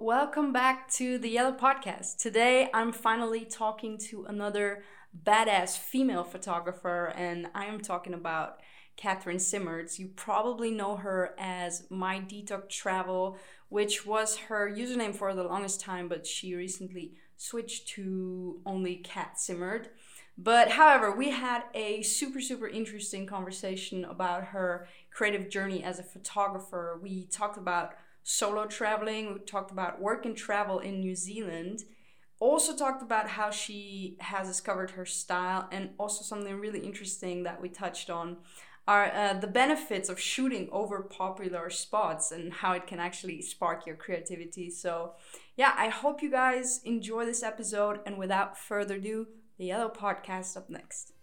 welcome back to the Yellow Podcast. Today, I'm finally talking to another badass female photographer, and I am talking about Catherine Simard. You probably know her as My Detox Travel, which was her username for the longest time, but she recently switched to only Cath Simard. But however, we had a super, super interesting conversation about her creative journey as a photographer. We talked about solo traveling, we talked about work and travel in New Zealand. Also talked about how she has discovered her style, and also something really interesting that we touched on are uh, the benefits of shooting over popular spots and how it can actually spark your creativity. So, yeah, I hope you guys enjoy this episode. And without further ado, the Yellow Podcast up next.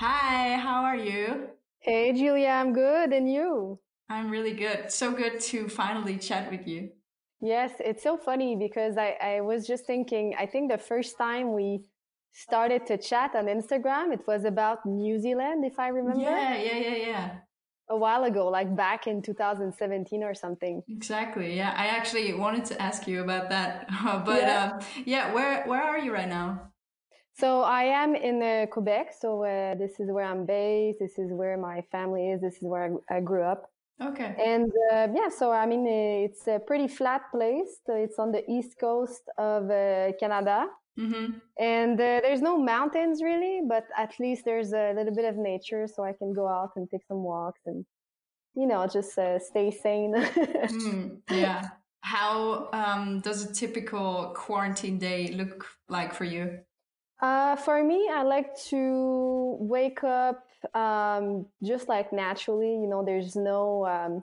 Hi, how are you? Hey, Julia, I'm good. And you? I'm really good. So good to finally chat with you. Yes, it's so funny because I, I was just thinking, I think the first time we started to chat on Instagram, it was about New Zealand, if I remember. Yeah, yeah, yeah, yeah. A while ago, like back in 2017 or something. Exactly. Yeah, I actually wanted to ask you about that, but yeah, um, yeah where where are you right now? So I am in uh, Quebec. So uh, this is where I'm based. This is where my family is. This is where I, I grew up. Okay. And uh, yeah, so I mean, it's a pretty flat place. So it's on the east coast of uh, Canada. Mm-hmm. And uh, there's no mountains really, but at least there's a little bit of nature, so I can go out and take some walks and, you know, just uh, stay sane. mm, yeah. How um, does a typical quarantine day look like for you? Uh, for me, I like to wake up um, just like naturally. You know, there's no um,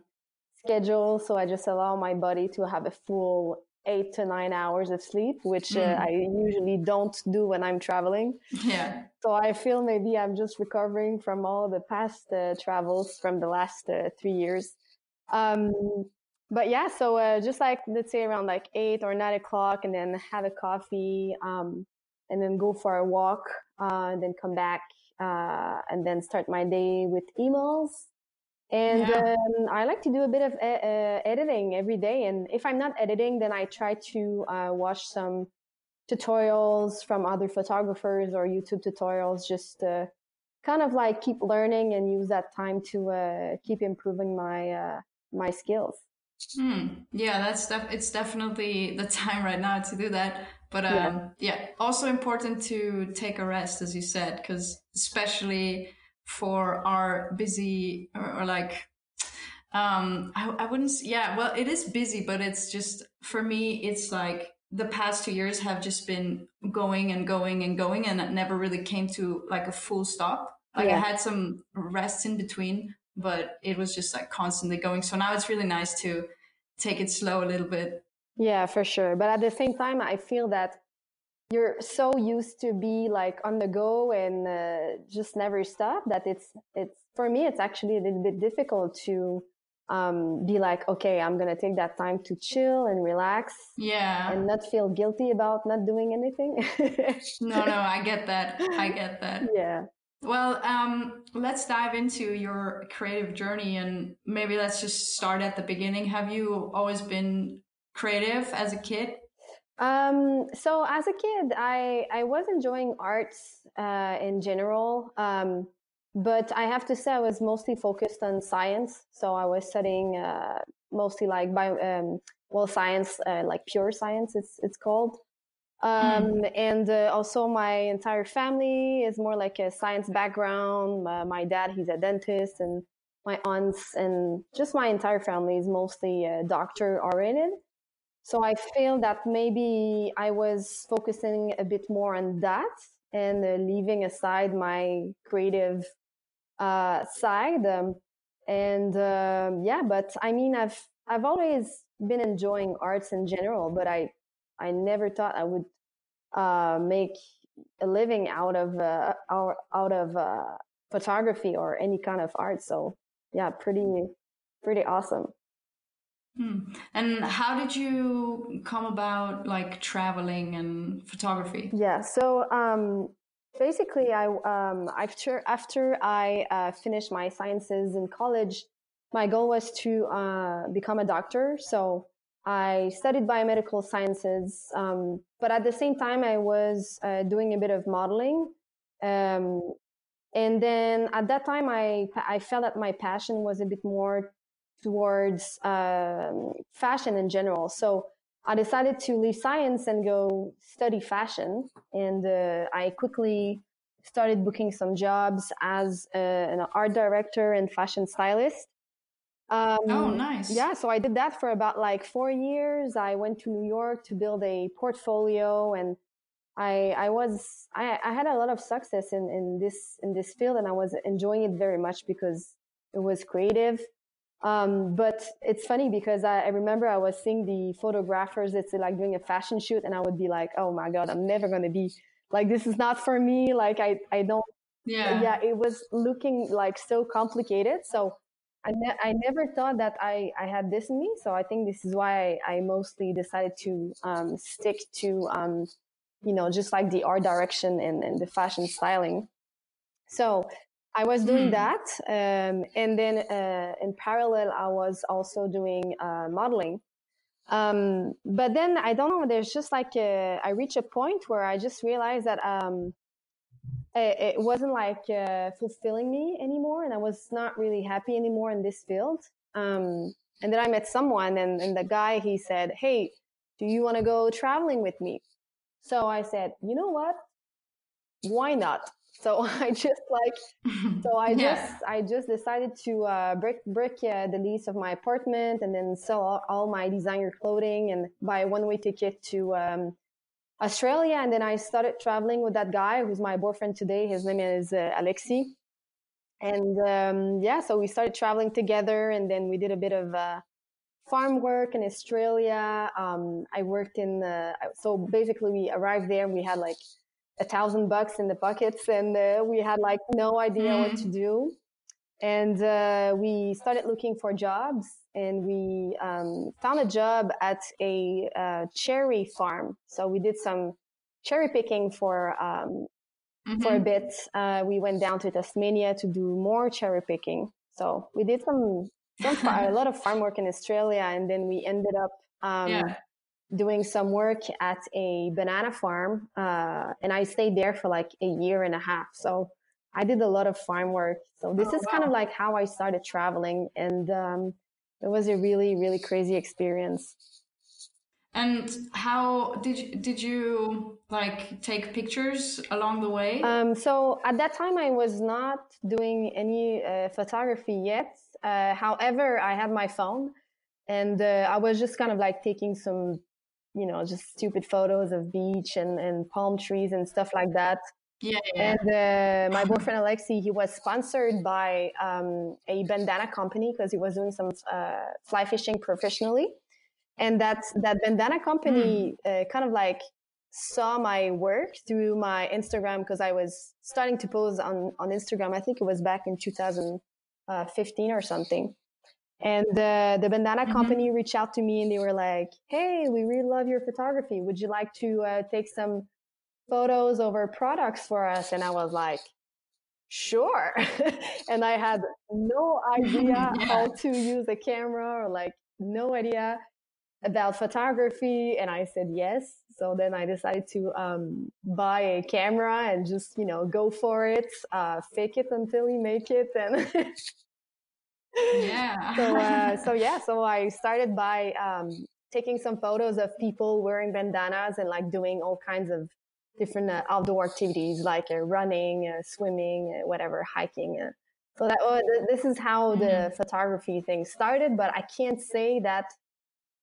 schedule, so I just allow my body to have a full eight to nine hours of sleep, which uh, mm. I usually don't do when I'm traveling. Yeah. So I feel maybe I'm just recovering from all the past uh, travels from the last uh, three years. Um, but yeah, so uh, just like let's say around like eight or nine o'clock, and then have a coffee. And then go for a walk, uh, and then come back, uh, and then start my day with emails. And yeah. um, I like to do a bit of e- uh, editing every day. And if I'm not editing, then I try to uh, watch some tutorials from other photographers or YouTube tutorials, just to kind of like keep learning and use that time to uh, keep improving my uh, my skills. Hmm. Yeah, that's def- it's definitely the time right now to do that. But um, yeah. yeah, also important to take a rest, as you said, because especially for our busy or, or like, um, I, I wouldn't, yeah, well, it is busy, but it's just, for me, it's like the past two years have just been going and going and going and it never really came to like a full stop. Like yeah. I had some rests in between, but it was just like constantly going. So now it's really nice to take it slow a little bit yeah, for sure. But at the same time, I feel that you're so used to be like on the go and uh, just never stop that it's it's for me it's actually a little bit difficult to um, be like okay i'm gonna take that time to chill and relax yeah. and not feel guilty about not doing anything. No no i get that. I get that. Yeah. Well um, let's dive into your creative journey and maybe let's just start at the beginning. Have you always been creative as a kid? Um, so as a kid, I, I was enjoying arts, uh, in general. Um, but I have to say I was mostly focused on science. So I was studying, uh, mostly like bio, um, well, science, uh, like pure science, it's, it's called. Um, mm. and uh, also my entire family is more like a science background. My, my, dad, he's a dentist and my aunts and just my entire family is mostly uh, doctor oriented. So I feel that maybe I was focusing a bit more on that and uh, leaving aside my creative uh, side. Um, and uh, yeah, but I mean, I've I've always been enjoying arts in general, but I I never thought I would uh, make a living out of uh, out of uh, photography or any kind of art. So yeah, pretty pretty awesome. Hmm. And how did you come about like traveling and photography? Yeah, so um, basically, I um, after after I uh, finished my sciences in college, my goal was to uh, become a doctor. So I studied biomedical sciences, um, but at the same time, I was uh, doing a bit of modeling. Um, and then at that time, I I felt that my passion was a bit more towards um, fashion in general. So I decided to leave science and go study fashion. And uh, I quickly started booking some jobs as a, an art director and fashion stylist. Um, oh, nice. Yeah, so I did that for about like four years. I went to New York to build a portfolio, and I I was I, I had a lot of success in in this in this field, and I was enjoying it very much because it was creative. Um, but it's funny because I, I, remember I was seeing the photographers it's like doing a fashion shoot and I would be like, oh my God, I'm never going to be like, this is not for me. Like, I, I don't, yeah, yeah, it was looking like so complicated. So I, ne- I never thought that I, I had this in me. So I think this is why I, I mostly decided to, um, stick to, um, you know, just like the art direction and, and the fashion styling. So I was doing mm. that. Um, and then uh, in parallel, I was also doing uh, modeling. Um, but then I don't know, there's just like, a, I reached a point where I just realized that um, it, it, wasn't like uh, fulfilling me anymore. And I was not really happy anymore in this field. Um, and then I met someone, and, and the guy, he said, Hey, do you want to go traveling with me? So I said, You know what? Why not? So I just like, so I yeah. just, I just decided to uh, break, break uh, the lease of my apartment and then sell all, all, my designer clothing and buy a one way ticket to um, Australia. And then I started traveling with that guy who's my boyfriend today. His name is uh, Alexi. And um, yeah, so we started traveling together and then we did a bit of uh, farm work in Australia. Um, I worked in, the, so basically we arrived there and we had like a thousand bucks in the pockets and uh, we had like no idea mm. what to do and uh, we started looking for jobs and we um, found a job at a uh, cherry farm so we did some cherry picking for um, mm-hmm. for a mm-hmm. bit uh, we went down to tasmania to do more cherry picking so we did some, some a lot of farm work in australia and then we ended up um, yeah doing some work at a banana farm. Uh, and I stayed there for like a year and a half. So I did a lot of farm work. So this oh, is wow. kind of like how I started traveling. And um, it was a really, really crazy experience. And how did you, did you like take pictures along the way? Um, so at that time, I was not doing any uh, photography yet. Uh, however, I had my phone and uh, I was just kind of like taking some you know, just stupid photos of beach and, and palm trees and stuff like that. Yeah, yeah. And uh, my boyfriend Alexi, he was sponsored by um, a bandana company because he was doing some uh, fly fishing professionally. And that that bandana company mm. uh, kind of like saw my work through my Instagram because I was starting to post on on Instagram. I think it was back in 2015 or something. And the, the bandana mm-hmm. company reached out to me and they were like, Hey, we really love your photography. Would you like to uh, take some photos of our products for us? And I was like, sure. and I had no idea yeah. how to use a camera or like no idea about photography. And I said yes. So then I decided to um, buy a camera and just, you know, go for it, uh, fake it until you make it. And yeah. so uh, so yeah, so I started by um, taking some photos of people wearing bandanas and like doing all kinds of different uh, outdoor activities like uh, running, uh, swimming, uh, whatever, hiking. Uh. so that oh, this is how mm-hmm. the photography thing started. But I can't say that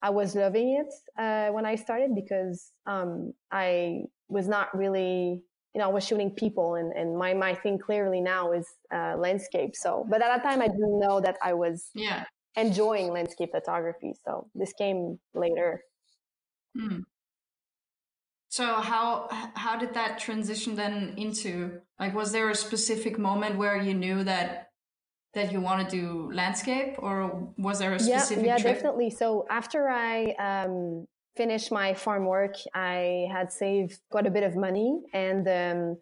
I was loving it when I started because um, I was not really you know, I was shooting people and, and my, my thing clearly now is uh, landscape. So, but at that time I didn't know that I was yeah. enjoying landscape photography. So this came later. Hmm. So how how did that transition then into like was there a specific moment where you knew that that you want to do landscape, or was there a specific? Yeah, yeah, trip? definitely. So after I um, finished my farm work, I had saved quite a bit of money, and um,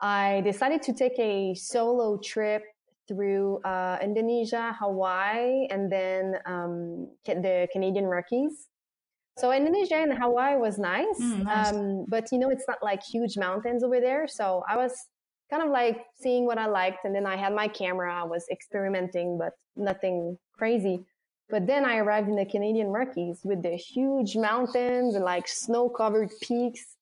I decided to take a solo trip through uh, Indonesia, Hawaii, and then um, the Canadian Rockies. So Indonesia and Hawaii was nice, mm, nice. Um, but you know it's not like huge mountains over there. So I was kind of like seeing what I liked, and then I had my camera. I was experimenting, but nothing crazy. But then I arrived in the Canadian Rockies with the huge mountains and like snow-covered peaks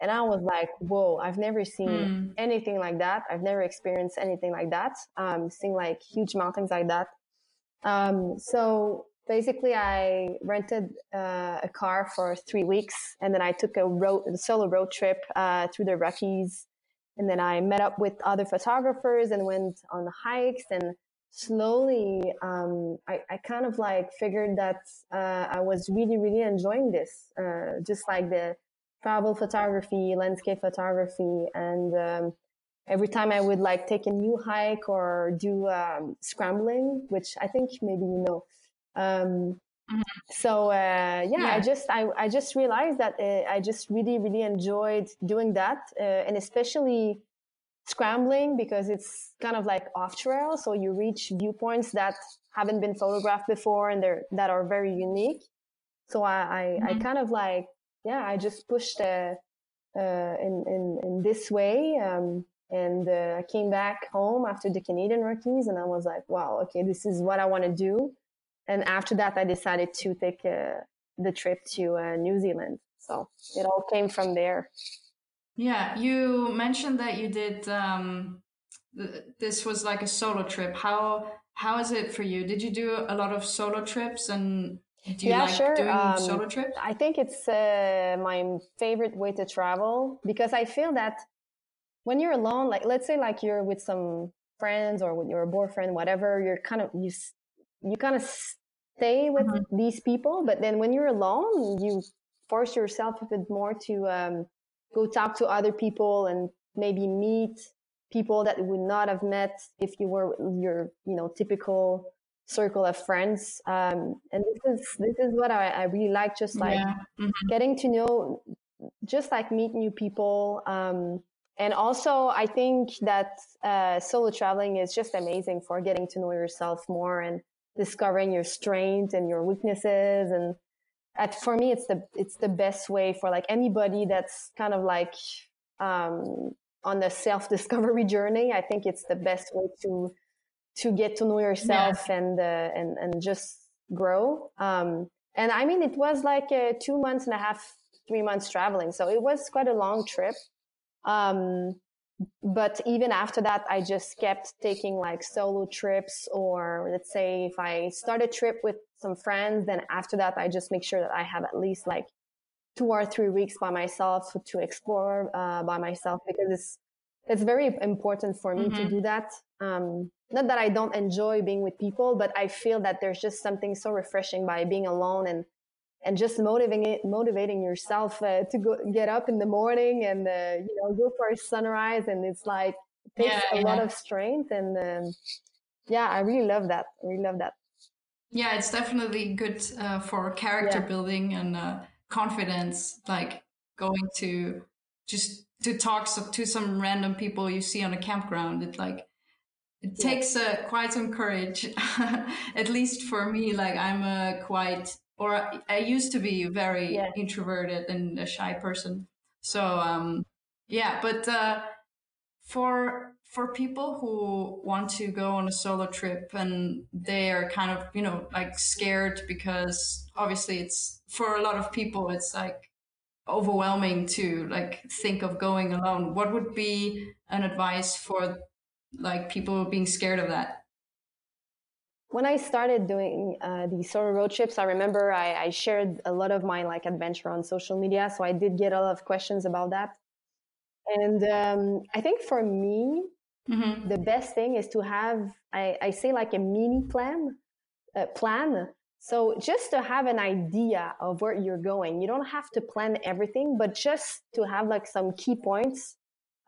and I was like, whoa, I've never seen mm. anything like that. I've never experienced anything like that. Um, seeing like huge mountains like that. Um, so basically I rented uh, a car for three weeks and then I took a road, a solo road trip, uh, through the Rockies. And then I met up with other photographers and went on hikes and slowly, um, I, I, kind of like figured that, uh, I was really, really enjoying this, uh, just like the, travel photography, landscape photography, and um, every time I would like take a new hike or do um, scrambling, which I think maybe you know. Um, mm-hmm. So uh, yeah, yeah, I just I, I just realized that uh, I just really really enjoyed doing that, uh, and especially scrambling because it's kind of like off trail, so you reach viewpoints that haven't been photographed before and they're that are very unique. So I I, mm-hmm. I kind of like yeah, I just pushed uh, uh, in, in, in this way. Um, and uh, I came back home after the Canadian Rockies and I was like, wow, okay, this is what I want to do. And after that, I decided to take uh, the trip to uh, New Zealand. So it all came from there. Yeah, you mentioned that you did. Um, th- this was like a solo trip. How how is it for you? Did you do a lot of solo trips, and do you yeah, like sure. doing um, solo trips? I think it's uh, my favorite way to travel because I feel that when you're alone, like let's say like you're with some friends or with your boyfriend, whatever, you're kind of you you kind of stay with mm-hmm. these people, but then when you're alone, you force yourself a bit more to um, go talk to other people and maybe meet people that would not have met if you were your you know typical circle of friends. Um, and this is this is what I, I really like, just like yeah. mm-hmm. getting to know, just like meet new people. Um, and also, I think that uh, solo traveling is just amazing for getting to know yourself more and discovering your strengths and your weaknesses. And at, for me, it's the it's the best way for like anybody that's kind of like um, on the self discovery journey. I think it's the best way to to get to know yourself yeah. and, uh, and, and just grow. Um, and I mean, it was like a two months and a half, three months traveling. So it was quite a long trip. Um, but even after that, I just kept taking like solo trips or let's say if I start a trip with some friends, then after that, I just make sure that I have at least like two or three weeks by myself to explore, uh, by myself because it's, it's very important for me mm-hmm. to do that. Um, not that I don't enjoy being with people, but I feel that there's just something so refreshing by being alone and and just motivating it, motivating yourself uh, to go get up in the morning and uh, you know go for a sunrise and it's like it takes yeah, a yeah. lot of strength and um, yeah I really love that I really love that yeah it's definitely good uh, for character yeah. building and uh, confidence like going to just to talk to some random people you see on a campground it like it takes uh, quite some courage at least for me like i'm a quite or i used to be very yeah. introverted and a shy person so um yeah but uh for for people who want to go on a solo trip and they are kind of you know like scared because obviously it's for a lot of people it's like overwhelming to like think of going alone what would be an advice for like people being scared of that? When I started doing uh, these sort of road trips, I remember I, I, shared a lot of my like adventure on social media, so I did get a lot of questions about that. And um, I think for me, mm-hmm. the best thing is to have I, I say like a mini plan, uh, plan. So just to have an idea of where you're going, you don't have to plan everything, but just to have like some key points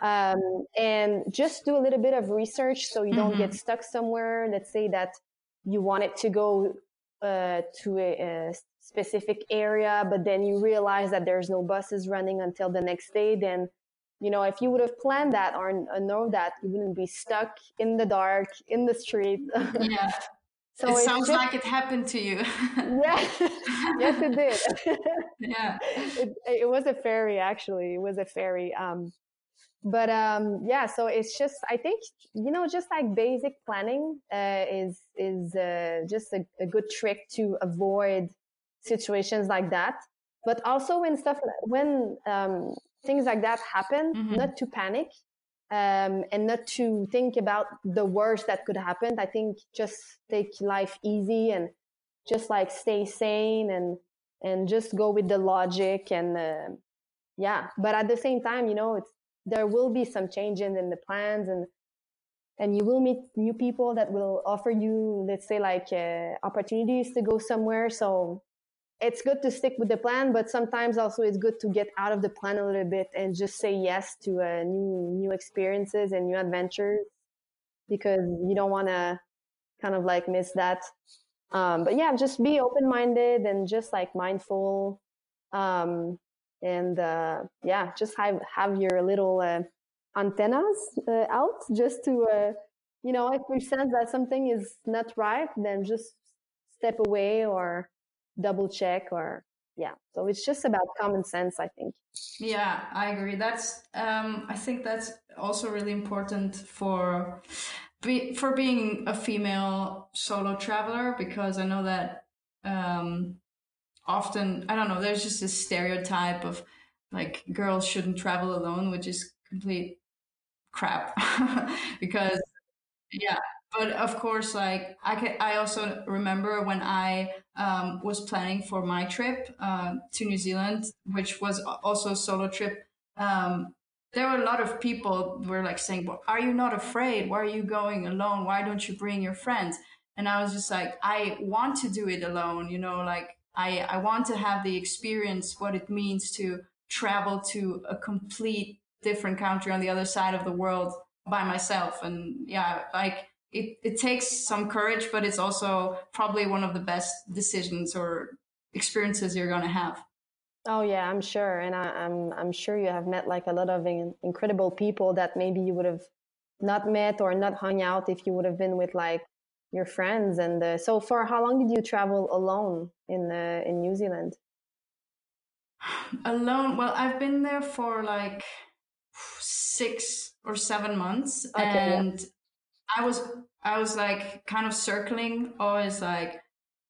um, and just do a little bit of research so you don't mm-hmm. get stuck somewhere. Let's say that you wanted to go uh, to a, a, specific area, but then you realize that there's no buses running until the next day. Then, you know, if you would have planned that or know that, you wouldn't be stuck in the dark in the street. Yeah. So it sounds just, like it happened to you. yeah, yes, it did. yeah, it, it was a ferry, Actually, it was a ferry. Um, but um, yeah, so it's just I think you know just like basic planning uh, is is uh, just a, a, good trick to avoid situations like that. But also when stuff when um, things like that happen, mm-hmm. not to panic um, and not to think about the worst that could happen. I think just take life easy and just like stay sane and and just go with the logic and uh, yeah. But at the same time, you know, it's there will be some changes in the plans and and you will meet new people that will offer you let's say like uh, opportunities to go somewhere so it's good to stick with the plan but sometimes also it's good to get out of the plan a little bit and just say yes to uh, new new experiences and new adventures because you don't want to kind of like miss that. Um, but yeah just be open-minded and just like mindful. Um, and uh, yeah, just have have your little uh, antennas uh, out just to uh, you know if we sense that something is not right, then just step away or double check or yeah. So it's just about common sense, I think. Yeah, I agree. That's um, I think that's also really important for be, for being a female solo traveler because I know that um, often i don't know there's just this stereotype of like girls shouldn't travel alone which is complete crap because yeah but of course like i can i also remember when i um, was planning for my trip uh, to new zealand which was also a solo trip. Um, there were a lot of people were like saying well, are you not afraid? Why are you going alone? Why don't you bring your friends? And i was just like i want to do it alone you know like I, I want to have the experience, what it means to travel to a complete different country on the other side of the world by myself. And yeah, like it, it takes some courage, but it's also probably one of the best decisions or experiences you're going to have. Oh yeah, I'm sure, and I, am I'm, I'm sure you have met like a lot of in, incredible people that maybe you would have not met or not hung out if you would have been with like your friends. And uh, so, for how long did you travel alone in uh, in New Zealand? Alone? Well, I've been there for like six or seven months, okay, and yeah. I was I was like kind of circling always like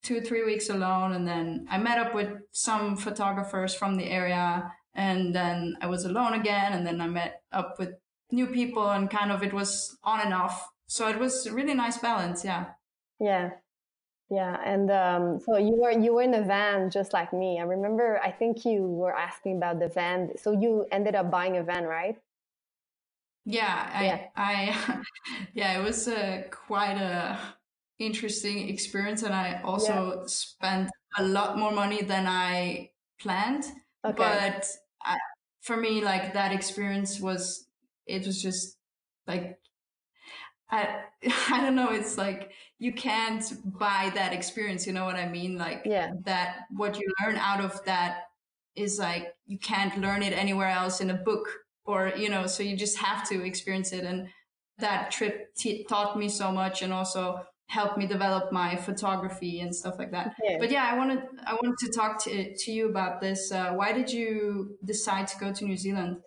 two three weeks alone, and then I met up with some photographers from the area, and then I was alone again, and then I met up with new people, and kind of it was on and off. So it was a really nice balance yeah. Yeah. Yeah and um, so you were you were in a van just like me. I remember i think you were asking about the van. So you ended up buying a van right yeah i yeah. i yeah it was a quite a interesting experience and i also yeah. spent a lot more money than i planned okay. but I, for me like that experience was it was just like I, I don't know. It's like you can't buy that experience. You know what I mean? Like yeah. that, what you learn out of that is like, you can't learn it anywhere else in a book or, you know, so you just have to experience it. And that trip t- taught me so much and also helped me develop my photography and stuff like that. Yeah. But yeah, I wanted, I wanted to talk to, to you about this. Uh, why did you decide to go to New Zealand?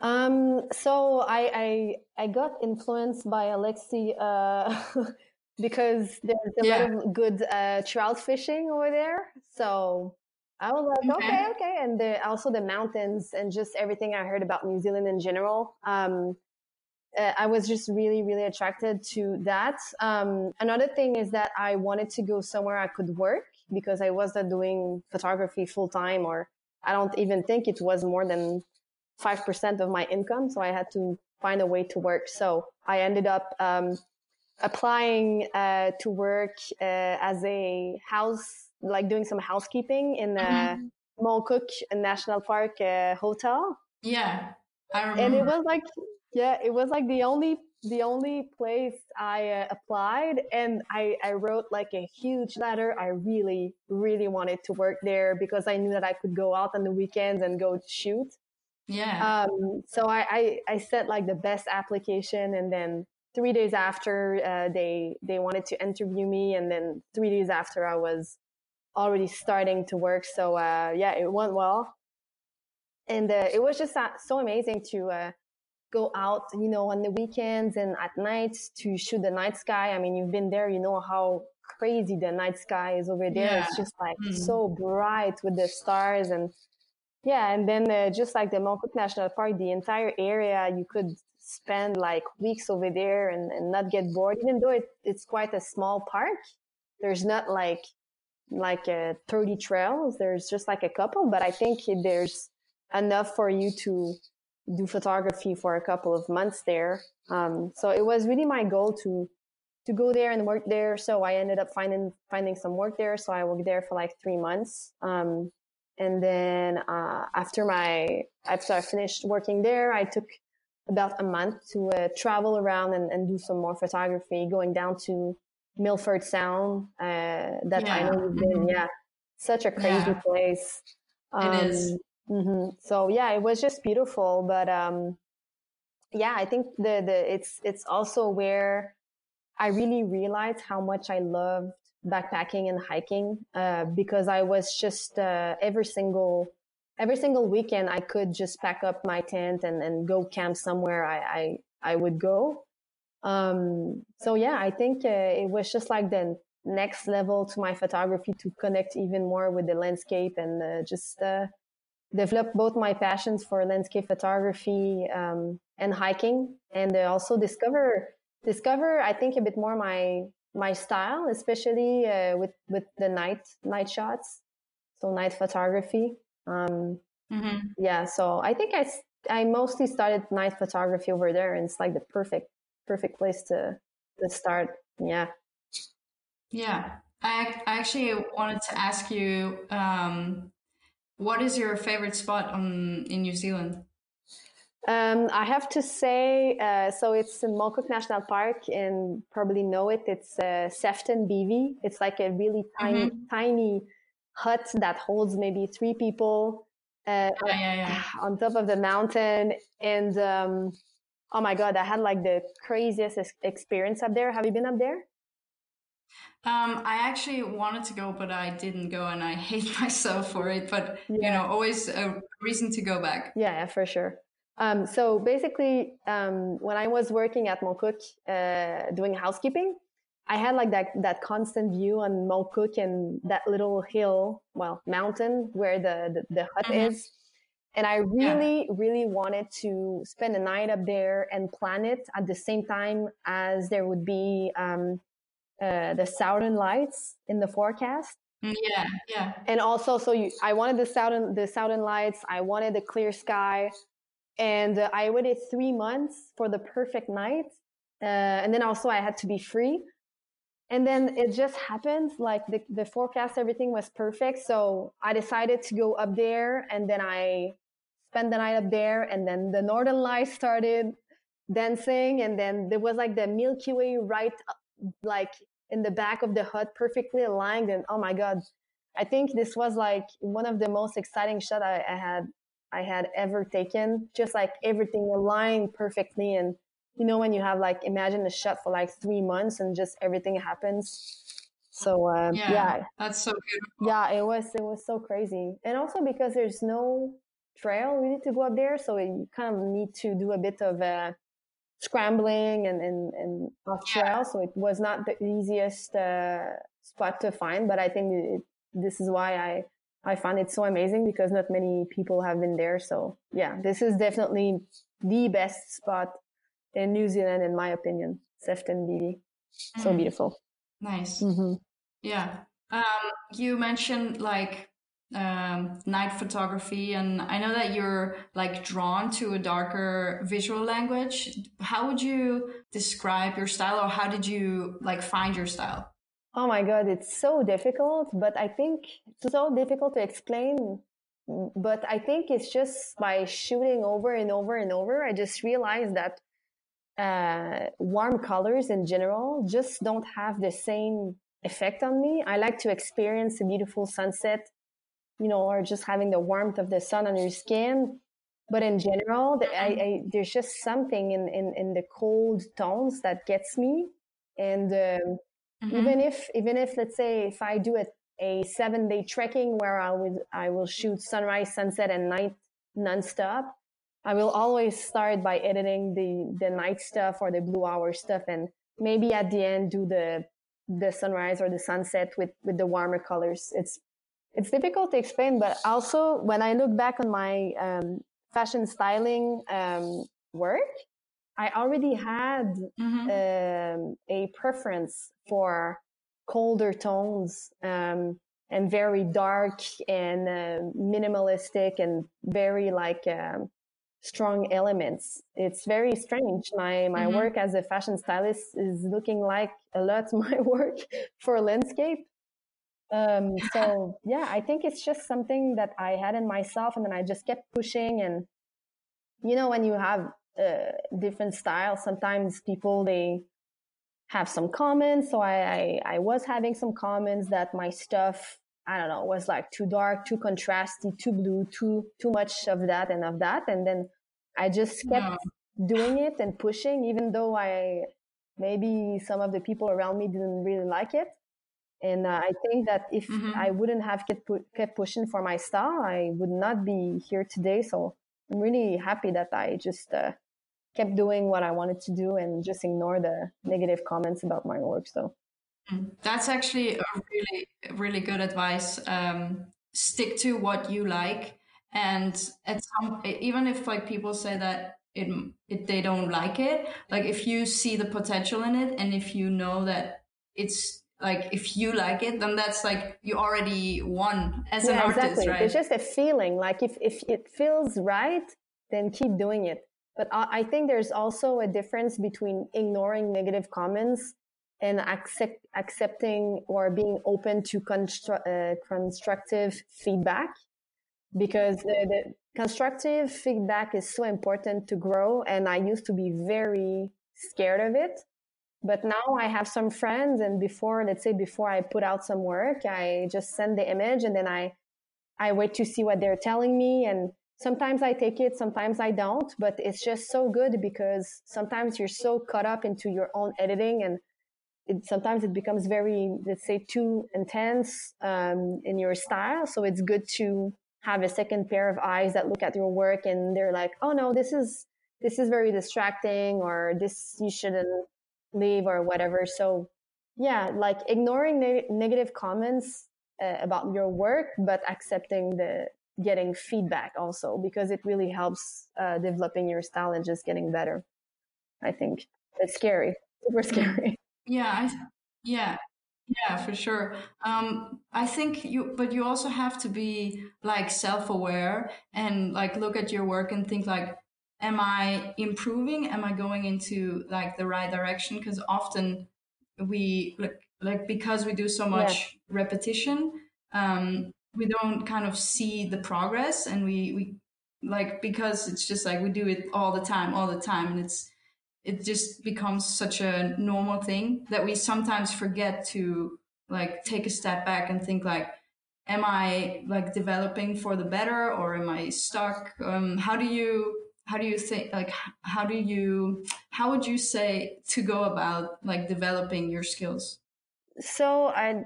Um, so I, I, I got influenced by Alexi uh, because there's a yeah. lot of good uh, trout fishing over there. So I was like, okay, okay, okay. and the, also the mountains and just everything I heard about New Zealand in general. Um, uh, I was just really, really attracted to that. Um, another thing is that I wanted to go somewhere I could work because I wasn't doing photography full time, or I don't even think it was more than 5% of my income. So I had to find a way to work. So I ended up um, applying uh, to work uh, as a house, like doing some housekeeping in the mm-hmm. National Park uh, hotel. Yeah. I remember. And it was like, yeah, it was like the only the only place I uh, applied, and I I wrote like a huge letter. I really really wanted to work there because I knew that I could go out on the weekends and go shoot. Yeah. Um, so I, I I set like the best application, and then three days after uh, they they wanted to interview me, and then three days after I was already starting to work. So uh, yeah, it went well, and uh, it was just uh, so amazing to uh, go out, you know, on the weekends and at night to shoot the night sky. I mean, you've been there, you know how crazy the night sky is over there. Yeah. It's just like mm. so bright with the stars and yeah, and then uh, just like the Mont Cook National Park, the entire area, you could spend like weeks over there and, and not get bored, even though it, it's quite a small park. There's not like like uh, 30 trails. There's just like a couple, but I think there's enough for you to do photography for a couple of months there. Um, so it was really my goal to to go there and work there. So I ended up finding finding some work there. So I worked there for like three months. Um, and then uh, after my after I finished working there, I took about a month to uh, travel around and, and do some more photography, going down to Milford Sound. Uh, that yeah. I know you've been. Mm-hmm. Yeah, such a crazy yeah. place. Um, it is. Mm-hmm. So yeah, it was just beautiful. But um, yeah, I think the the it's it's also where I really realized how much I loved backpacking and hiking uh, because I was just uh, every single every single weekend I could just pack up my tent and, and go camp somewhere I, I, I would go. Um, so yeah, I think uh, it was just like the next level to my photography to connect even more with the landscape and uh, just uh, develop both my passions for landscape photography um, and hiking, and also discover discover I think a bit more my my style, especially uh, with with the night night shots, so night photography. Um, mm-hmm. Yeah, so I think I I mostly started night photography over there, and it's like the perfect perfect place to to start. Yeah. Yeah, I I actually wanted to ask you, um, what is your favorite spot on in New Zealand? Um, I have to say, uh, so it's in Mont National Park, and probably know it. It's uh, Sefton Bivvy. It's like a really tiny, mm-hmm. tiny hut that holds maybe three people uh, yeah, yeah, yeah. on top of the mountain. And um, oh my god, I had like the craziest experience up there. Have you been up there? Um, I actually wanted to go, but I didn't go, and I hate myself for it. But you know, always a reason to go back. Yeah, for sure. Um, so basically, um, when I was working at Montcook uh, doing housekeeping, I had like that that constant view on Montcook and that little hill, well, mountain where the the, the hut mm-hmm. is. And I really, yeah. really wanted to spend a night up there and plan it at the same time as there would be um, uh, the southern lights in the forecast. Mm, yeah, yeah. And also, so you, I wanted the southern the southern lights. I wanted the clear sky and uh, I waited three months for the perfect night. Uh, and then also I had to be free. And then it just happened like the, the forecast, everything was perfect. So I decided to go up there and then I spent the night up there and then the Northern Lights started dancing and then there was like the Milky Way right like in the back of the hut perfectly aligned and oh my god I think this was like one of the most exciting shot I, I had I had ever taken. Just like everything aligned perfectly. And you know, when you have like, imagine a shot for like three months and just everything happens. So uh, yeah, yeah, that's so beautiful. Yeah, it was it was so crazy, and also because there's no trail really to go up there, so you kind of need to do a bit of uh, scrambling and and, and off trail. Yeah. So it was not the easiest uh, spot to find, but I think it, this is why I I find it so amazing because not many people have been there. So yeah, this is definitely the best spot in New Zealand, in my opinion. Sefton. So mm. beautiful. Nice. Mm-hmm. Yeah. Um, you mentioned like um, night photography, and I know that you're like drawn to a darker visual language. How would you describe your style, or how did you like find your style? Oh my God, it's so difficult, but I think it's so difficult to explain but I think it's just by shooting over and over and over, I just realized that uh, warm colors in general just don't have the same effect on me. I like to experience a beautiful sunset, you know, or just having the warmth of the sun on your skin. But in general, I. I, there's just something in, in, in the cold tones that gets me. And um, mm-hmm. even if even if let's say if I do a, a seven day trekking where I would I will shoot sunrise, sunset, and night nonstop, I will always start by editing the the night stuff or the blue hour stuff, and maybe at the end do the the sunrise or the sunset with with the warmer colors. It's it's difficult to explain, but also when I look back on my um, fashion styling um, work, I already had mm-hmm. um, a preference for colder tones um, and very dark and uh, minimalistic and very like um, strong elements. It's very strange. My my mm-hmm. work as a fashion stylist is looking like a lot my work for landscape. Um, so yeah, I think it's just something that I had in myself, and then I just kept pushing. And you know, when you have uh, different styles, sometimes people they have some comments. So I, I I was having some comments that my stuff I don't know, it was like too dark, too contrasty, too blue, too too much of that and of that. And then I just kept yeah. doing it and pushing, even though I maybe some of the people around me didn't really like it. And uh, I think that if mm-hmm. I wouldn't have kept, pu- kept pushing for my style, I would not be here today. So I'm really happy that I just uh, kept doing what I wanted to do and just ignore the negative comments about my work. So. That's actually a really, really good advice. Um, stick to what you like, and at some, even if like people say that it, it they don't like it, like if you see the potential in it, and if you know that it's like if you like it, then that's like you already won as yeah, an artist, exactly. right? It's just a feeling. Like if if it feels right, then keep doing it. But I think there's also a difference between ignoring negative comments and accept, accepting or being open to constru- uh, constructive feedback because the, the, constructive feedback is so important to grow and i used to be very scared of it. But now i have some friends and before let's say before i put out some work i just send the image and then i i wait to see what they're telling me. And sometimes i take it sometimes i don't but it's just so good because sometimes you're so caught up into your own editing and it, sometimes it becomes very, let's say, too intense um, in your style. So it's good to have a second pair of eyes that look at your work and they're like, oh no, this is this is very distracting, or this you shouldn't leave, or whatever. So yeah, like ignoring ne- negative comments uh, about your work, but accepting the getting feedback also because it really helps uh, developing your style and just getting better. I think it's scary, super scary. Yeah, I, yeah, yeah, for sure. Um, I think you, but you also have to be like self-aware and like look at your work and think like, am I improving? Am I going into like the right direction? Because often we like, like because we do so much repetition, um, we don't kind of see the progress, and we we like because it's just like we do it all the time, all the time, and it's it just becomes such a normal thing that we sometimes forget to like take a step back and think like am i like developing for the better or am i stuck? Um, how do you how do you think like how do you how would you say to go about like developing your skills? So i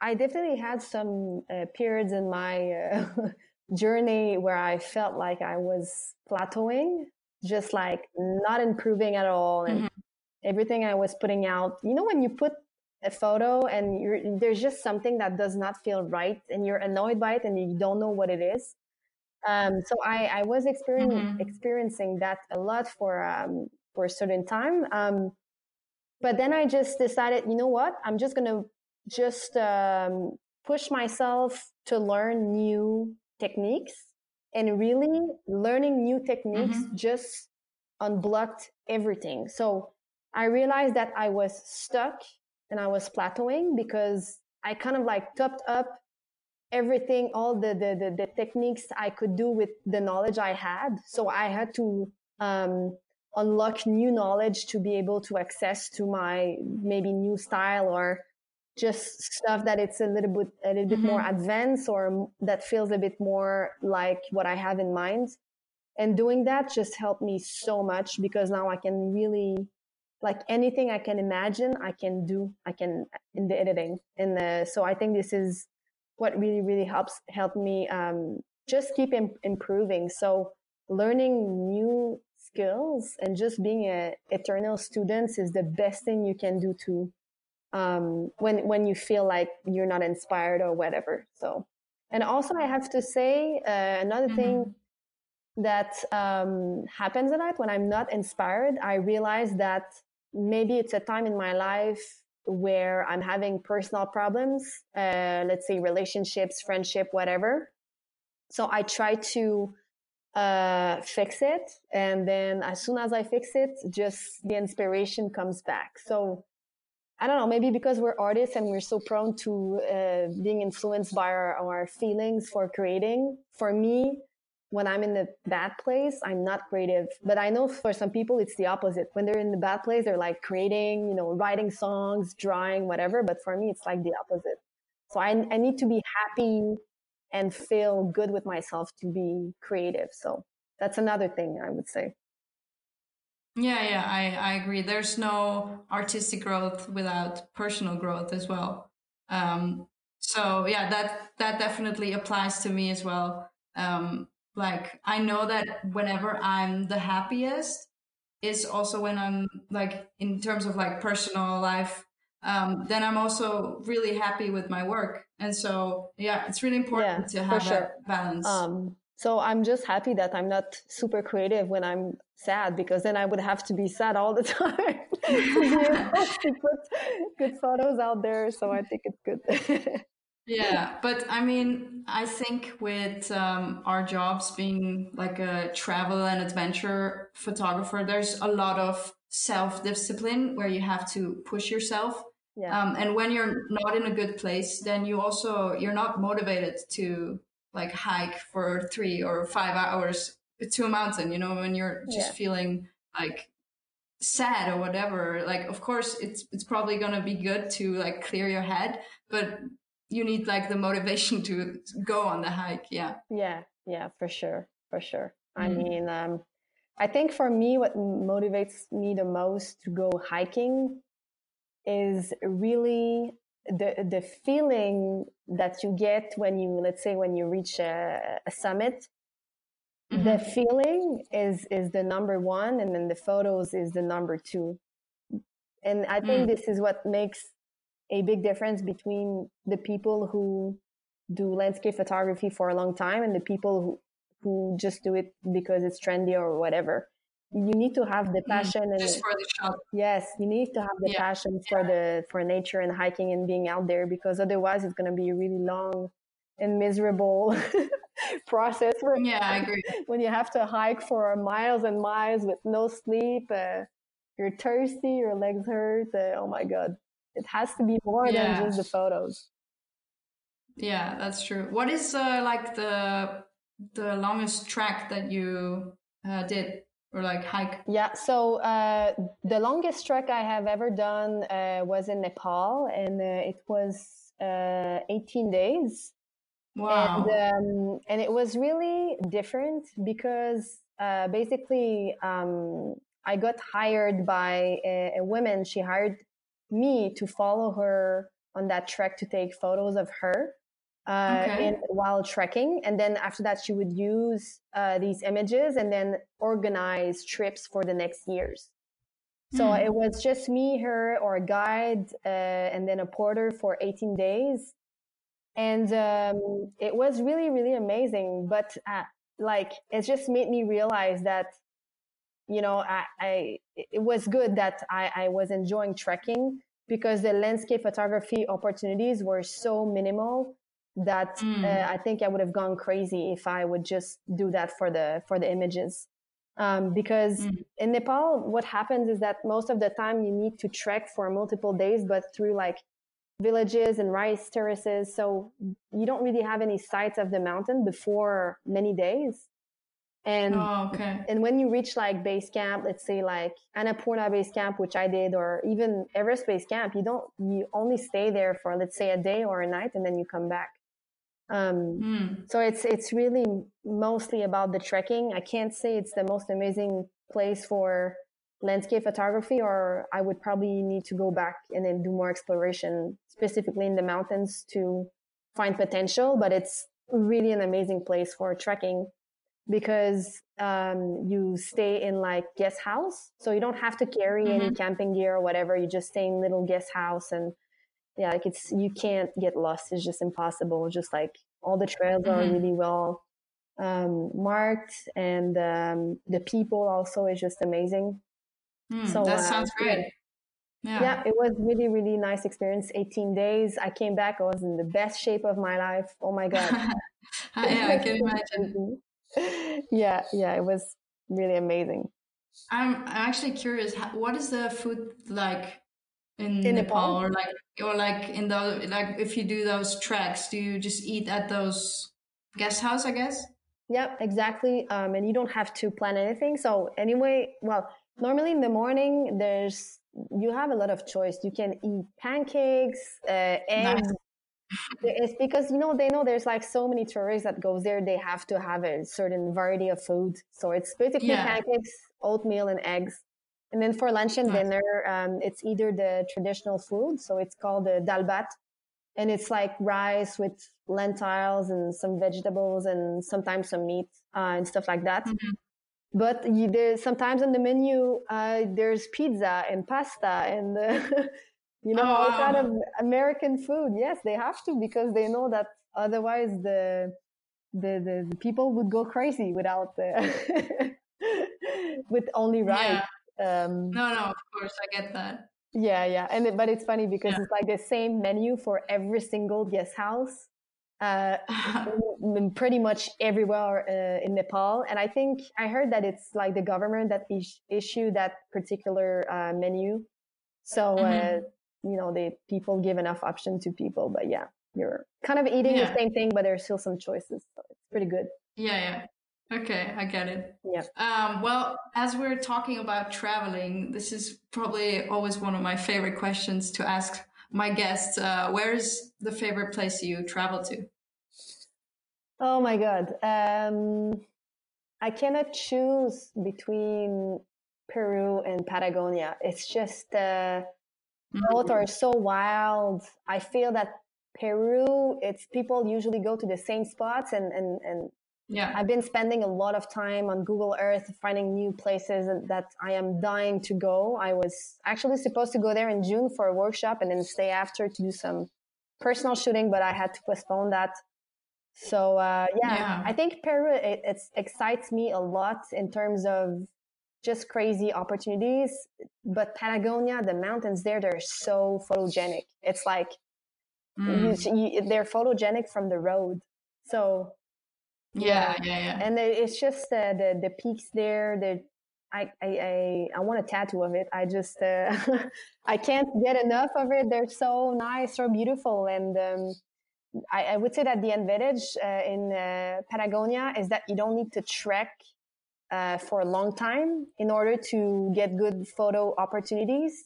i definitely had some uh, periods in my uh, journey where i felt like i was plateauing just like not improving at all and mm-hmm. everything i was putting out you know when you put a photo and you're there's just something that does not feel right and you're annoyed by it and you don't know what it is um, so i i was experiencing mm-hmm. experiencing that a lot for um, for a certain time um, but then i just decided you know what i'm just gonna just um, push myself to learn new techniques and really learning new techniques mm-hmm. just unblocked everything. So I realized that I was stuck and I was plateauing because I kind of like topped up everything, all the, the, the, the, techniques I could do with the knowledge I had. So I had to, um, unlock new knowledge to be able to access to my maybe new style or just stuff that it's a little bit, a little bit mm-hmm. more advanced or that feels a bit more like what I have in mind. And doing that just helped me so much because now I can really like anything I can imagine, I can do, I can in the editing. And uh, so I think this is what really, really helps help me um, just keep Im- improving. So learning new skills and just being a eternal student is the best thing you can do to um, when when you feel like you're not inspired or whatever. So, and also I have to say uh, another mm-hmm. thing that um, happens a lot when I'm not inspired. I realize that maybe it's a time in my life where I'm having personal problems, uh, let's say relationships, friendship, whatever. So I try to uh, fix it. And then as soon as I fix it, just the inspiration comes back. So I don't know, maybe because we're artists and we're so prone to uh, being influenced by our, our feelings for creating. For me, when I'm in the bad place, I'm not creative. But I know for some people, it's the opposite. When they're in the bad place, they're like creating, you know, writing songs, drawing, whatever. But for me, it's like the opposite. So I, I need to be happy and feel good with myself to be creative. So that's another thing I would say. Yeah, yeah, I, I agree. There's no artistic growth without personal growth as well. Um, so yeah, that that definitely applies to me as well. Um, like I know that whenever I'm the happiest is also when I'm like in terms of like personal life um, then I'm also really happy with my work. And so, yeah, it's really important yeah, to have sure. that balance. Um, so I'm just happy that I'm not super creative when I'm sad because then I would have to be sad all the time to put good photos out there. So I think it's good. yeah, but I mean, I think with um, our jobs being like a travel and adventure photographer, there's a lot of self discipline where you have to push yourself yeah. Um, and when you're not in a good place, then you also you're not motivated to like hike for three or five hours to a mountain. You know, when you're just yeah. feeling like sad or whatever. Like, of course, it's it's probably gonna be good to like clear your head, but you need like the motivation to go on the hike. Yeah. Yeah. Yeah. For sure. For sure. Mm. I mean, um, I think for me, what motivates me the most to go hiking is really the the feeling that you get when you let's say when you reach a, a summit mm-hmm. the feeling is is the number one and then the photos is the number two and i think mm. this is what makes a big difference between the people who do landscape photography for a long time and the people who who just do it because it's trendy or whatever you need to have the mm, passion and just for the shot. yes you need to have the yeah. passion for yeah. the for nature and hiking and being out there because otherwise it's going to be really long and miserable process yeah i agree when you have to hike for miles and miles with no sleep uh, you're thirsty your legs hurt uh, oh my god it has to be more yeah. than just the photos yeah that's true what is uh, like the the longest track that you uh, did or like hike? Yeah, so uh, the longest trek I have ever done uh, was in Nepal, and uh, it was uh, 18 days. Wow! And, um, and it was really different because uh, basically um, I got hired by a, a woman. She hired me to follow her on that trek to take photos of her uh, okay. in, while trekking. And then after that, she would use uh, these images and then organize trips for the next years. So mm. it was just me, her, or a guide, uh, and then a porter for 18 days. And um, it was really, really amazing. But uh, like, it just made me realize that, you know, I, I it was good that I, I was enjoying trekking because the landscape photography opportunities were so minimal that mm. uh, I think I would have gone crazy if I would just do that for the for the images. Um, because mm. in Nepal, what happens is that most of the time you need to trek for multiple days, but through like villages and rice terraces. So you don't really have any sights of the mountain before many days. And oh, okay. and when you reach like base camp, let's say like Annapurna base camp, which I did, or even Everest base camp, you don't you only stay there for let's say a day or a night, and then you come back. Um, mm. So it's it's really mostly about the trekking. I can't say it's the most amazing place for landscape photography, or I would probably need to go back and then do more exploration, specifically in the mountains to find potential. But it's really an amazing place for trekking because um, you stay in like guest house, so you don't have to carry mm-hmm. any camping gear or whatever. You just stay in little guest house, and yeah, like it's you can't get lost. It's just impossible. Just like all the trails mm-hmm. are really well um, marked, and um, the people also is just amazing. Mm, so that uh, sounds great. Yeah. yeah, it was really, really nice experience. 18 days. I came back. I was in the best shape of my life. Oh my God. yeah, I can imagine. yeah, yeah, it was really amazing. I'm, I'm actually curious. What is the food like in, in Nepal, Nepal, or like, or like in the like if you do those treks, do you just eat at those guest house? I guess. Yep, exactly. Um, and you don't have to plan anything. So anyway, well, normally in the morning there's you have a lot of choice. You can eat pancakes uh, eggs. Nice. it's because you know they know there's like so many tourists that goes there they have to have a certain variety of food. So it's basically yeah. pancakes oatmeal and eggs. And then for lunch and nice. dinner um, it's either the traditional food so it's called the dal bhat and it's like rice with lentils and some vegetables and sometimes some meat uh, and stuff like that. Mm-hmm but you, there's sometimes on the menu uh, there's pizza and pasta and uh, you know oh, all kind of American food. Yes, they have to because they know that otherwise the the the, the people would go crazy without the with only rice. Yeah. Um, no, no, of course I get that. Yeah, yeah, and but it's funny because yeah. it's like the same menu for every single guest house uh, pretty much everywhere uh, in Nepal. And I think I heard that it's like the government that is- issued that particular uh, menu. So, uh, mm-hmm. you know, the people give enough option to people. But yeah, you're kind of eating yeah. the same thing, but there's still some choices. So it's pretty good. Yeah, yeah. Okay, I get it. Yeah. Um, well, as we're talking about traveling, this is probably always one of my favorite questions to ask my guests. Uh, where is the favorite place you travel to? Oh my God. Um, I cannot choose between Peru and Patagonia. It's just, uh, both are so wild. I feel that Peru, it's people usually go to the same spots and, and, and yeah. I've been spending a lot of time on Google Earth finding new places that I am dying to go. I was actually supposed to go there in June for a workshop and then stay after to do some personal shooting, but I had to postpone that. So uh, yeah, yeah, I think Peru it, it excites me a lot in terms of just crazy opportunities. But Patagonia, the mountains there, they're so photogenic. It's like mm. you, you, they're photogenic from the road. So yeah, yeah, yeah. And it's just uh, the the peaks there. The I, I I I want a tattoo of it. I just uh, I can't get enough of it. They're so nice, so beautiful, and um, I, I, would say that the advantage uh, in uh, Patagonia is that you don't need to trek uh, for a long time in order to get good photo opportunities.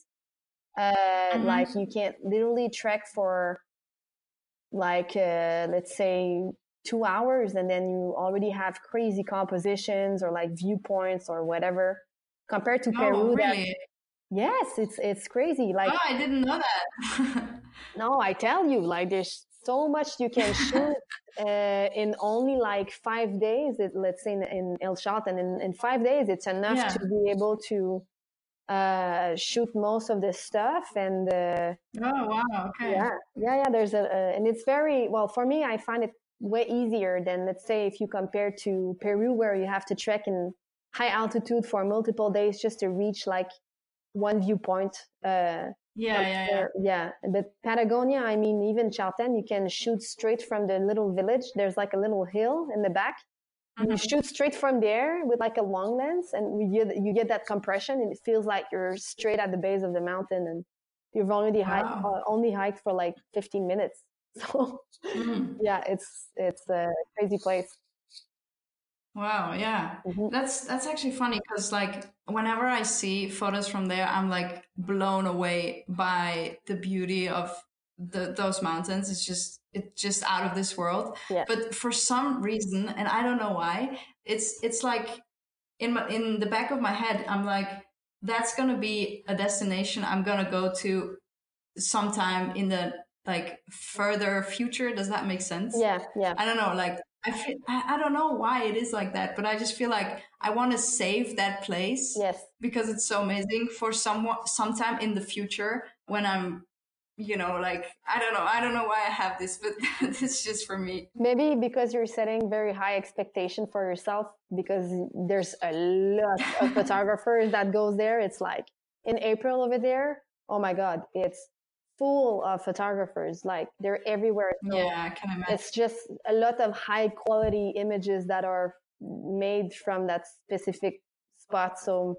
Uh, mm-hmm. Like you can't literally trek for like let's say two hours and then you already have crazy compositions or like viewpoints or whatever compared to oh, Peru. Really? That, yes, it's it's crazy. Like oh, I didn't know that. no, I tell you, like there's so much you can shoot uh, in only like five days. It, let's say in, in El Chaltén, in, in five days, it's enough yeah. to be able to uh, shoot most of the stuff. And uh, oh wow, okay, yeah, yeah, yeah. There's a, a and it's very well for me. I find it way easier than let's say if you compare to Peru where you have to trek in high altitude for multiple days just to reach like one viewpoint. Uh, yeah, yeah, yeah. Yeah. But Patagonia, I mean, even Chaltén, you can shoot straight from the little village. There's like a little hill in the back. Mm-hmm. You shoot straight from there with like a long lens and you get, you get that compression and it feels like you're straight at the base of the mountain. And You've only wow. hiked, uh, only hiked for like 15 minutes. So mm. yeah, it's it's a crazy place. Wow, yeah. Mm-hmm. That's that's actually funny because like whenever I see photos from there, I'm like blown away by the beauty of the those mountains. It's just it's just out of this world. Yeah. But for some reason, and I don't know why, it's it's like in my in the back of my head, I'm like, that's gonna be a destination I'm gonna go to sometime in the like further future. Does that make sense? Yeah, yeah. I don't know, like I feel, I don't know why it is like that, but I just feel like I want to save that place. Yes. Because it's so amazing for someone sometime in the future when I'm, you know, like I don't know, I don't know why I have this, but it's just for me. Maybe because you're setting very high expectation for yourself because there's a lot of photographers that goes there. It's like in April over there. Oh my God, it's full of photographers. Like they're everywhere. So yeah, I can imagine. It's just a lot of high quality images that are made from that specific spot. So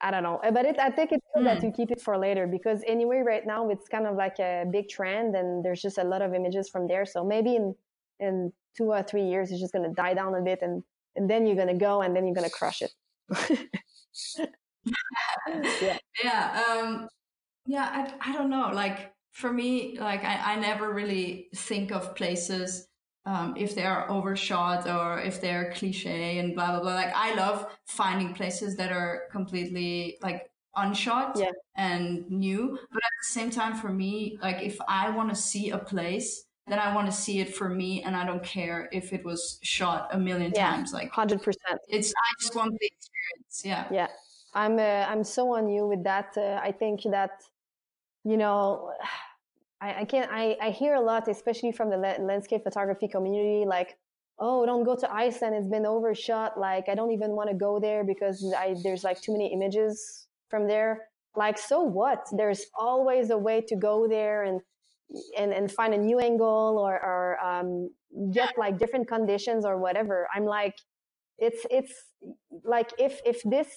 I don't know, but it, I think it's good mm. that hmm. you keep it for later because anyway, right now it's kind of like a big trend and there's just a lot of images from there. So maybe in, in two or three years, it's just going to die down a bit and, and then you're going to go and then you're going to crush it. yeah. Yeah. Um, yeah. I, I don't know. Like for me, like I, I never really think of places um, if they are overshot or if they're cliche and blah blah blah. Like I love finding places that are completely like unshot yeah. and new. But at the same time, for me, like if I want to see a place, then I want to see it for me, and I don't care if it was shot a million yeah, times. Like hundred percent. It's I just want the experience. Yeah. Yeah. I'm uh, I'm so on you with that. Uh, I think that you know I, I can't, I, I hear a lot, especially from the landscape photography community, like, oh, don't go to Iceland. It's been overshot. Like, I don't even want to go there because I, there's like too many images from there. Like, so what? There's always a way to go there and, and, and find a new angle or, or um, get like different conditions or whatever. I'm like, it's, it's like if, if this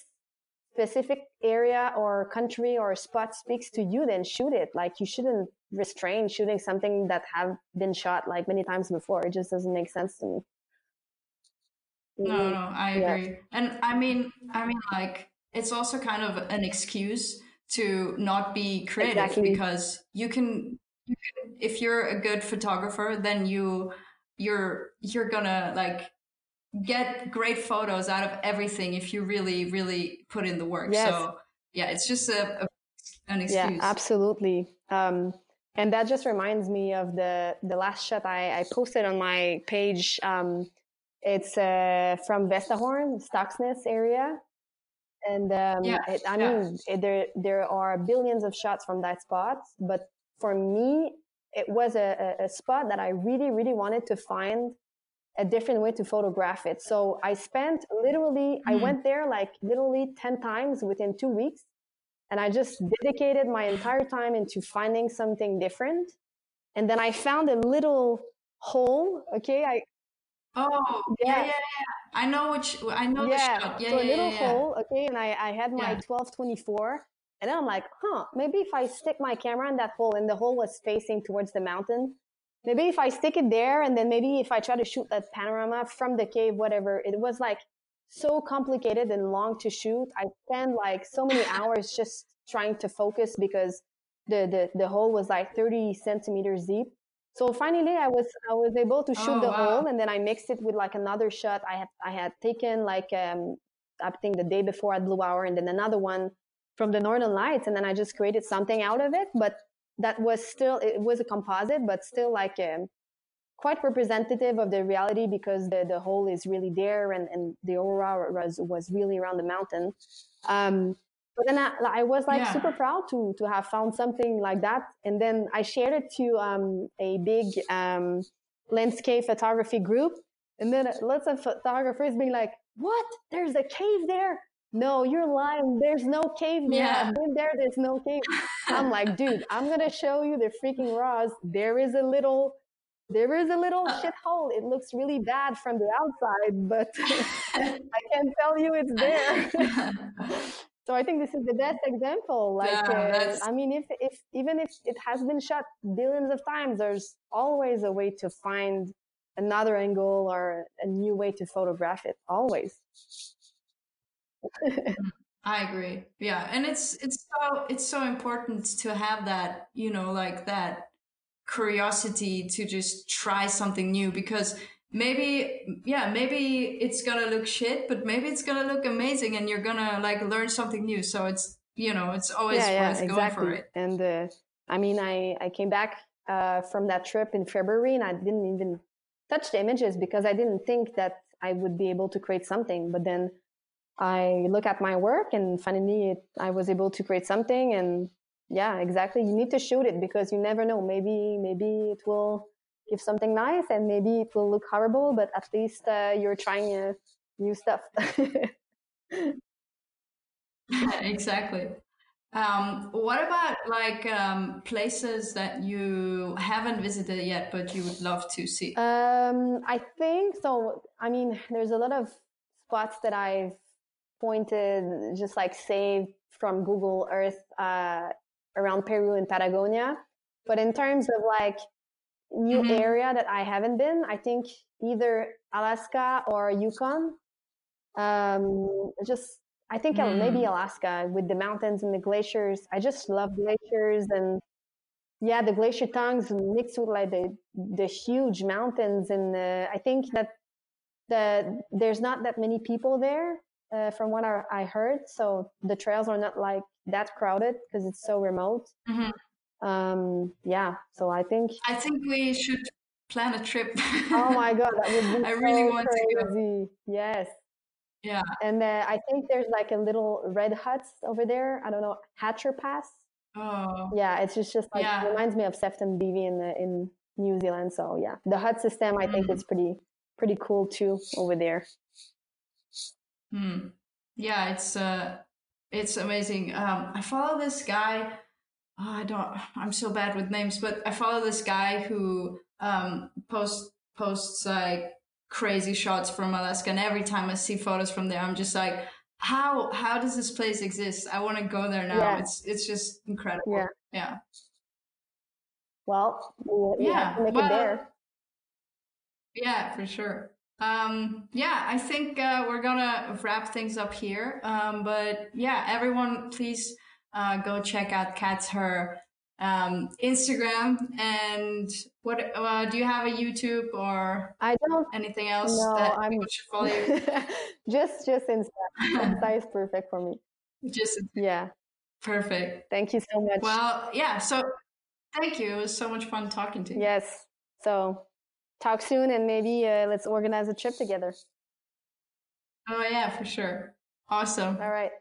specific area or country or spot speaks to you, then shoot it. Like you shouldn't restrain shooting something that have been shot like many times before. It just doesn't make sense to me. No, no, I agree. Yeah. And I mean, I mean, like it's also kind of an excuse to not be creative exactly. because you can, you can, if you're a good photographer, then you, you're, you're gonna like get great photos out of everything if you really, really put in the work. Yes. So yeah, it's just a, a an excuse. Yeah, absolutely. Um, and that just reminds me of the the last shot I, I posted on my page. Um, it's uh, from Vestrahorn, Stokksnes area, and um, yeah, it, I yeah. mean it, there there are billions of shots from that spot. But for me, it was a, a, spot that I really really wanted to find a different way to photograph it. So I spent literally, mm. I went there like literally 10 times within two weeks and I just dedicated my entire time into finding something different. And then I found a little hole. Okay. I, Oh yeah, yeah, yeah. I know which I know yeah. the shot. Yeah, so yeah, a little yeah, hole, okay, and I, I had my twelve twenty four, and then I'm like, huh, maybe if I stick my camera in that hole, and the hole was facing towards the mountain, maybe if I stick it there, and then maybe if I try to shoot that panorama from the cave, whatever, it was like so complicated and long to shoot. I spent like so many hours just trying to focus because the, the, the hole was like 30 centimeters deep. So finally I was, I was able to shoot oh, the wow. hole and then I mixed it with like another shot I had, I had taken like, um, I think the day before at Blue Hour and then another one from the Northern Lights. And then I just created something out of it. But that was still, it was a composite, but still like, um, quite representative of the reality because the, the hole is really there and, and the aura was, was really around the mountain. Um, but then I, I was like yeah. super proud to, to have found something like that. And then I shared it to um, a big um, landscape photography group. And then lots of photographers being like, what? There's a cave there? No, you're lying. There's no cave there. Yeah. I've been there. There's no cave. I'm like, dude, I'm going to show you the freaking raws. There is a little there is a little uh, shithole. It looks really bad from the outside, but I can tell you it's there. So I think this is the best example. Like, yeah, uh, I mean, if if even if it has been shot billions of times, there's always a way to find another angle or a new way to photograph it. Always. I agree. Yeah, and it's it's so it's so important to have that, you know, like that curiosity to just try something new because maybe yeah maybe it's gonna look shit but maybe it's gonna look amazing and you're gonna like learn something new. So it's you know it's always yeah, worth yeah, exactly. going for it. And uh, i mean i i came back uh, from that trip in february and i didn't even touch the images because i didn't think that i would be able to create something. But then i look at my work and finally it, i was able to create something and yeah exactly. You need to shoot it because you never know. Maybe maybe it will give something nice and maybe it will look horrible but at least uh, you're trying uh, new stuff. Exactly. Um, what about like um, places that you haven't visited yet but you would love to see? Um, i think so i mean there's a lot of spots that i've pointed just like saved from google earth uh, around Peru and Patagonia. But in terms of like new mm-hmm. area that I haven't been, I think either Alaska or Yukon. Um, just I think mm. maybe Alaska with the mountains and the glaciers. I just love glaciers and yeah, the glacier tongues mixed with like the the huge mountains. And uh, I think that the there's not that many people there uh, from what I, I, heard. So the trails are not like that crowded because it's so remote. Mm-hmm. Um, yeah. So I think I think we should plan a trip. oh my god, that would be I so really want crazy. to go. Yes. Yeah. And uh, I think there's like a little red huts over there. I don't know, Hatcher Pass. Oh. Yeah, it's just just like yeah. reminds me of Sefton Bivvy in the, in New Zealand. So yeah, the hut system I mm. think is pretty pretty cool too over there. Hmm. Yeah, it's uh, it's amazing. Um, I follow this guy. Oh, I don't. I'm so bad with names, but I follow this guy who um posts posts like crazy shots from Alaska, and every time I see photos from there, I'm just like, how how does this place exist? I want to go there now. Yeah. It's it's just incredible. Yeah. Yeah. Well, we, we yeah, make well, it there. Yeah, for sure. Um, yeah, I think uh, we're gonna wrap things up here. Um, but yeah, everyone, please uh, go check out Cath's her um, Instagram and what uh, do you have a YouTube or I don't anything else no, that I'm, should follow you? just just Insta. Insta is perfect for me. Just yeah, perfect. Thank you so much. Well, yeah. So thank you. It was so much fun talking to you. Yes. So talk soon and maybe uh, let's organize a trip together. Oh, yeah, for sure. Awesome. All right.